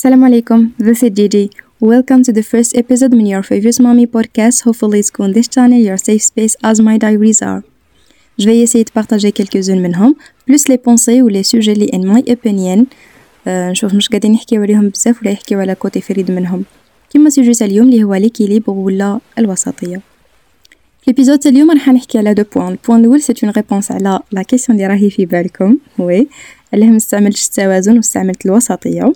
السلام عليكم this is Gigi. Welcome to the first episode من your favorite mommy podcast. Hopefully تكون this channel. Your safe space as my diaries are. Je vais essayer de partager quelques-unes منهم plus les pensées ou les sujets اللي in my opinion. نشوف مش قاعدين نحكيو عليهم بزاف ولا يحكيو على côté فريد منهم كيما sujet تاع اليوم اللي هو l'équilibre ولا الوسطيه l'épisode تاع اليوم راح نحكي على deux points ال point الأول c'est une réponse على la question اللي راهي في بالكم وي علاه ما استعملتش التوازن واستعملت الوسطيه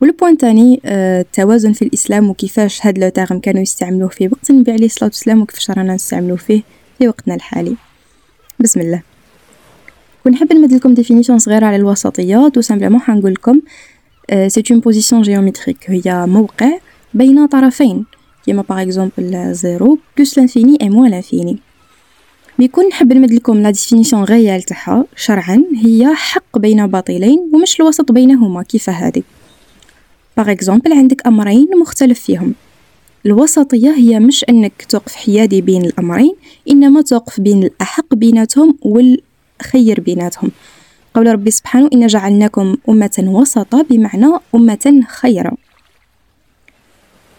وال point الثاني آه، التوازن في الإسلام وكيفاش هاد le terme كانوا يستعملوه في وقت النبي عليه الصلاة والسلام وكيفاش رانا نستعملوه فيه في وقتنا الحالي. بسم الله. ونحب نمد لكم définition صغيرة على الوسطيه tout simplement حنقول لكم c'est une position géométrique هي موقع بين طرفين. كيما par exemple zéro plus l'infini et moins l'infini بيكون نحب نمد لكم la définition réelle تاعها شرعا. هي حق بين باطلين ومش الوسط بينهما. كيف هذه؟ par exemple عندك أمرين مختلف فيهم. الوسطية هي مش أنك توقف حيادي بين الأمرين إنما توقف بين الأحق بيناتهم والخير بيناتهم. قول ربي سبحانه إن جعلناكم أمة وسطا بمعنى أمة خيرة.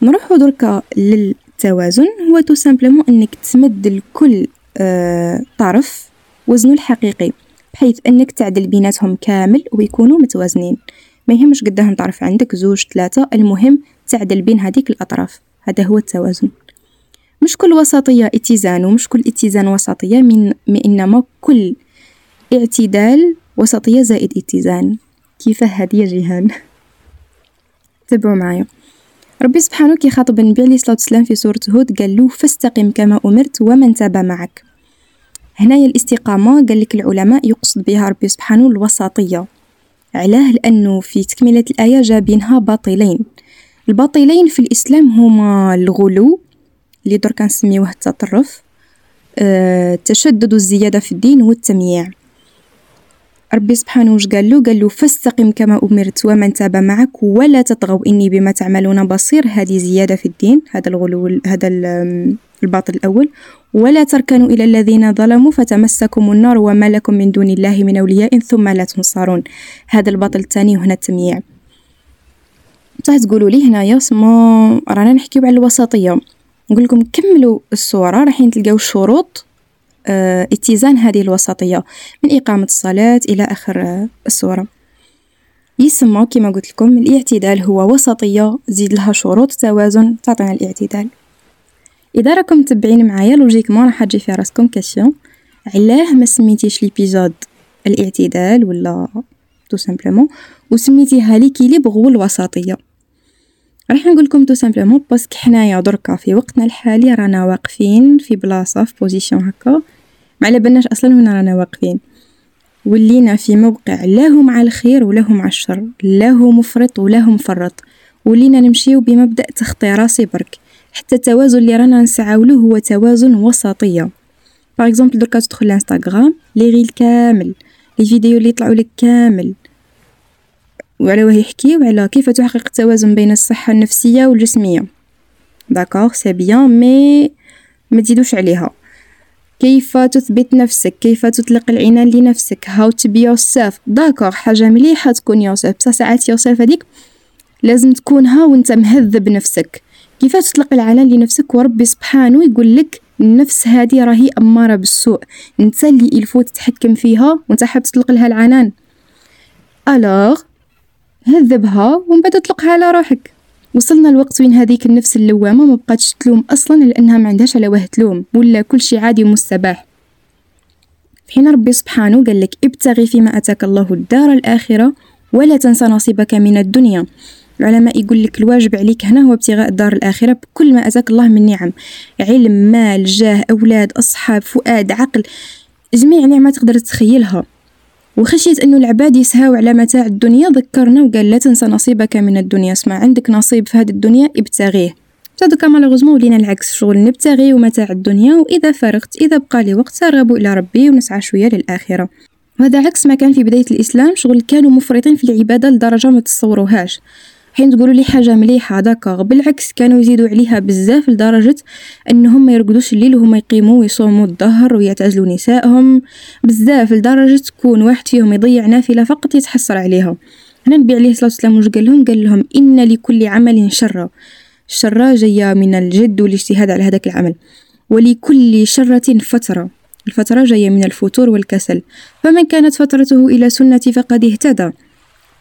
نروح دركا للتوازن. هو tout simplement أنك تمد لكل آه طرف وزنه الحقيقي بحيث أنك تعدل بيناتهم كامل ويكونوا متوازنين. ما يهمش قداهم طرف عندك زوج ثلاثة المهم تعدل بين هذيك الأطراف. هذا هو التوازن. مش كل وسطية اتزان ومش كل اتزان وسطية من إنما كل اعتدال وسطية زائد اتزان. كيف هذه جيهان؟ تبعوا معايا. ربي سبحانه كي خاطب النبي عليه الصلاة والسلام في سورة هود قال له فاستقم كما أمرت ومن تاب معك. هنايا الاستقامة قال لك العلماء يقصد بها ربي سبحانه الوسطية. علاه لأنه في تكملة الآية جابينها باطلين. الباطلين في الإسلام هما الغلو اللي درك نسميوه التطرف التشدد والزيادة في الدين والتمييع. ربي سبحانه وش قال له؟ قال له فاستقم كما أمرت ومن تاب معك ولا تطغوا إني بما تعملون بصير. هذه زيادة في الدين هذا الغلو هذا الباطل الأول. ولا تركنوا إلى الذين ظلموا فتمسكم النار وما لكم من دون الله من أولياء ثم لا تنصرون. هذا الباطل الثاني وهنا التمييع. بصح تقولوا لي هنايا سما رانا نحكيو على الوسطية. نقول لكم كملوا الصورة راح تلقاو الشروط. اتزان هذه الوسطية من إقامة الصلاة إلى آخر الصورة يسمى كما قلت لكم الاعتدال هو وسطية زيد لها شروط توازن تعطينا الاعتدال. إذا راكم متبعين معايا logiquement راح تجي في راسكم question علاه ما سميتيش l'épisode الاعتدال ولا tout simplement وسميتيها l'équilibre والوسطيه راح نقول لكم tout simplement parce que حنايا دركا في وقتنا الحالي رانا واقفين في بلاصة في position هكا. ما على بالناش أصلا وين رانا واقفين. ولينا في موقع لا هو مع الخير ولا هو مع الشر لا هو مفرط ولا هو مفرط ولينا نمشيو بمبدأ تخطي راسي برك حتى التوازن اللي رانا نسعاولو هو توازن وسطية. par exemple دركا تدخل لإنستغرام لي ريل كامل les vidéos اللي يطلعوا لك كامل. وعلى واه يحكيو على كيف تحقق التوازن بين الصحة النفسية والجسمية. d'accord c'est bien mais ما تزيدوش عليها. كيف تثبت نفسك؟ كيف تطلق العنان لنفسك؟ how to be yourself d'accord حاجة مليحة تكون yourself بصح ساعات yourself هذيك لازم تكونها وانت مهذب نفسك كيف تطلق العنان لنفسك؟ وربي سبحانه يقول لك النفس هذه راهي أمارة بالسوء. انت اللي il faut تتحكم فيها وانت حاب تطلق لها العنان. alors هذبها ومن بعد اطلقها على روحك. وصلنا الوقت وين هذيك النفس اللوامة ما بقاتش تلوم أصلا لأنها ما عندهاش على واه تلوم ولا كل شي عادي ومستباح حين ربي سبحانه قال لك ابتغي فيما أتاك الله الدار الآخرة ولا تنسى نصيبك من الدنيا. العلماء يقول لك الواجب عليك هنا هو ابتغاء الدار الآخرة بكل ما أتاك الله من نعم. علم مال جاه أولاد أصحاب فؤاد عقل جميع نعمة تقدر تتخيلها وخشيت أنه العباد يسهاو على متاع الدنيا. ذكرنا وقال لا تنسى نصيبك من الدنيا. اسمع عندك نصيب في هذه الدنيا؟ ابتغيه donc malheureusement ولينا العكس شغل نبتغي ومتاع الدنيا وإذا فرغت إذا بقى لي وقت نرغب إلى ربي ونسعى شوية للآخرة. وهذا عكس ما كان في بداية الإسلام شغل كانوا مفرطين في العبادة لدرجة ما تصوروهاش. حين تقولوا لي حاجة مليحة داكوغ بالعكس كانوا يزيدوا عليها بزاف لدرجة أنهم ما يرقدوش الليل وهما يقيموا ويصوموا الظهر ويعتزلوا نسائهم. بزاف لدرجة تكون واحد فيهم يضيع نافلة فقط يتحسر عليها. هنا النبي عليه الصلاة والسلام واش قال لهم؟ قال لهم إن لكل عمل شرة الشرة جاية من الجد والاجتهاد على هذاك العمل. ولكل شرة فترة. الفترة جاية من الفتور والكسل. فمن كانت فترته إلى سنتي فقد اهتدى.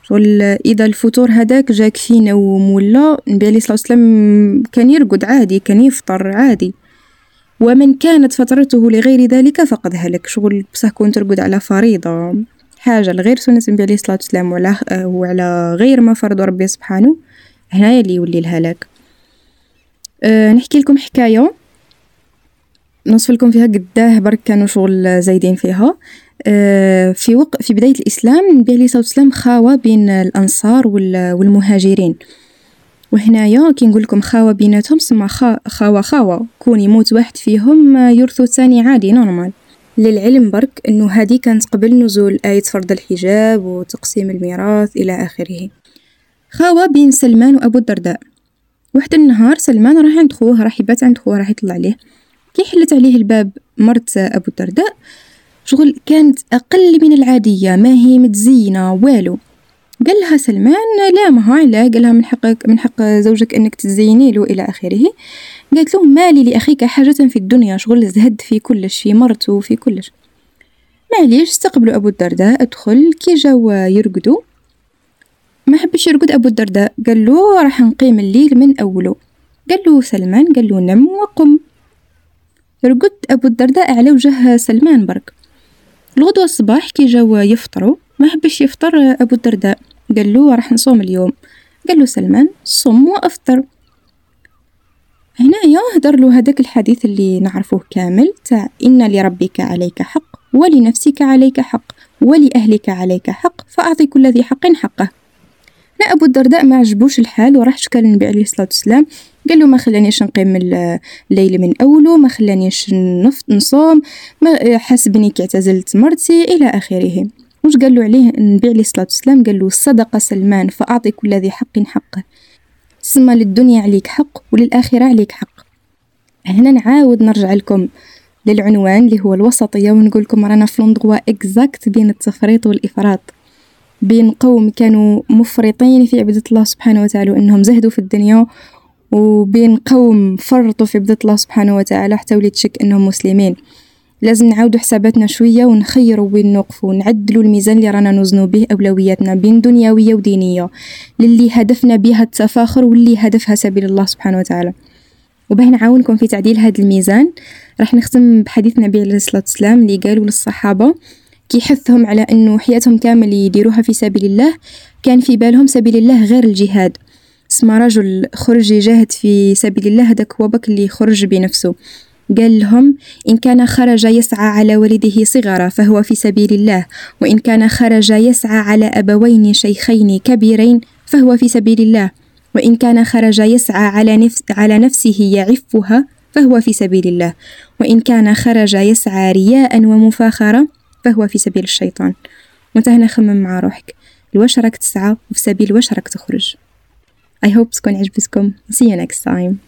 شغل إذا الفطور هذاك جاك في نوم ولا النبي عليه الصلاة والسلام كان يرقد عادي كان يفطر عادي. ومن كانت فترته لغير ذلك فقد هلك. شغل بصح كون ترقد على فريضة حاجة لغير سنة النبي عليه الصلاة والسلام وعلى, وعلى غير ما فرض ربي سبحانه هنايا اللي يولي الهلاك. أه نحكي لكم حكاية. نوصف لكم فيها قداه برك كانوا شغل زايدين فيها. في وق في بداية الإسلام النبي عليه الصلاة والسلام خاوة بين الأنصار والمهاجرين. وهنايا نقول لكم خاوة بيناتهم سما خاوة خاوة كون يموت واحد فيهم يرثو الثاني عادي نورمال للعلم برك إنه هذه كانت قبل نزول آية فرض الحجاب وتقسيم الميراث إلى آخره. خاوة بين سلمان وأبو الدرداء. واحد النهار سلمان راح عند خوه راح يبات عند خوه راح يطلع ليه كي حلت عليه الباب مرت أبو الدرداء شغل كانت أقل من العادية ما هي متزينة والو. قال لها سلمان لا ما هو لا قال لها من حقك من حق زوجك إنك تزيني له إلى آخره. قالت له مالي لأخيك حاجة في الدنيا شغل زهد في كلش في مرته في كلش. معليش استقبلوا أبو الدرداء أدخل. كي جاو يرقدوا. ما حبش يرقد أبو الدرداء. قال له راح نقيم الليل من أوله. قال له سلمان قال له نم وقم. رقد أبو الدرداء على وجه سلمان برك. الغدوة الصباح كي جاو يفطروا ما حبش يفطر أبو الدرداء. قال له راح نصوم اليوم. قال له سلمان صم وأفطر. هنايا هدر له هذاك الحديث اللي نعرفه كامل تاع إن لربك عليك حق ولنفسك عليك حق ولأهلك عليك حق فأعطي كل ذي حق حقه. لا أبو الدرداء ما عجبوش الحال وراح شكى للنبي عليه الصلاة والسلام. قال له ما خلانيش نقيم الليل من أوله ما خلانيش نصوم ما حاسبني كي اعتزلت مرتي إلى آخره. وش قال له عليه النبي عليه الصلاة والسلام؟ قال له صدق سلمان فأعطي كل ذي حق حقه سما للدنيا عليك حق وللآخرة عليك حق. هنا نعاود نرجع لكم للعنوان اللي هو الوسطية ونقول لكم رانا في l'endroit exact بين التفريط والإفراط. بين قوم كانوا مفرطين في عبادة الله سبحانه وتعالى وأنهم زهدوا في الدنيا وبين قوم فرطوا في عبادة الله سبحانه وتعالى حتى وليت شك أنهم مسلمين. لازم نعاودو حساباتنا شوية ونخيرو وين نوقفو نعدلو الميزان اللي رانا نوزنو به أولوياتنا بين دنيوية ودينية للي هدفنا بها التفاخر واللي هدفها سبيل الله سبحانه وتعالى. وباه نعاونكم في تعديل هذا الميزان. راح نختم بحديث النبي عليه الصلاة والسلام اللي قالوا للصحابة كي حثهم على أنه حياتهم كامل يديروها في سبيل الله كان في بالهم سبيل الله غير الجهاد. اسمه رجل خرج يجاهد في سبيل الله هذاك هو بك اللي خرج بنفسه. قال لهم إن كان خرج يسعى على ولده صغرا فهو في سبيل الله وإن كان خرج يسعى على أبوين شيخين كبيرين فهو في سبيل الله وإن كان خرج يسعى على, نفس على نفسه يعفها فهو في سبيل الله وإن كان خرج يسعى رياء ومفاخرة فهو في سبيل الشيطان. وانت هنا خمم مع روحك. لواش راك تسعى وفي سبيل واش راك تخرج. I hope تكون عجبتكم. See you next time.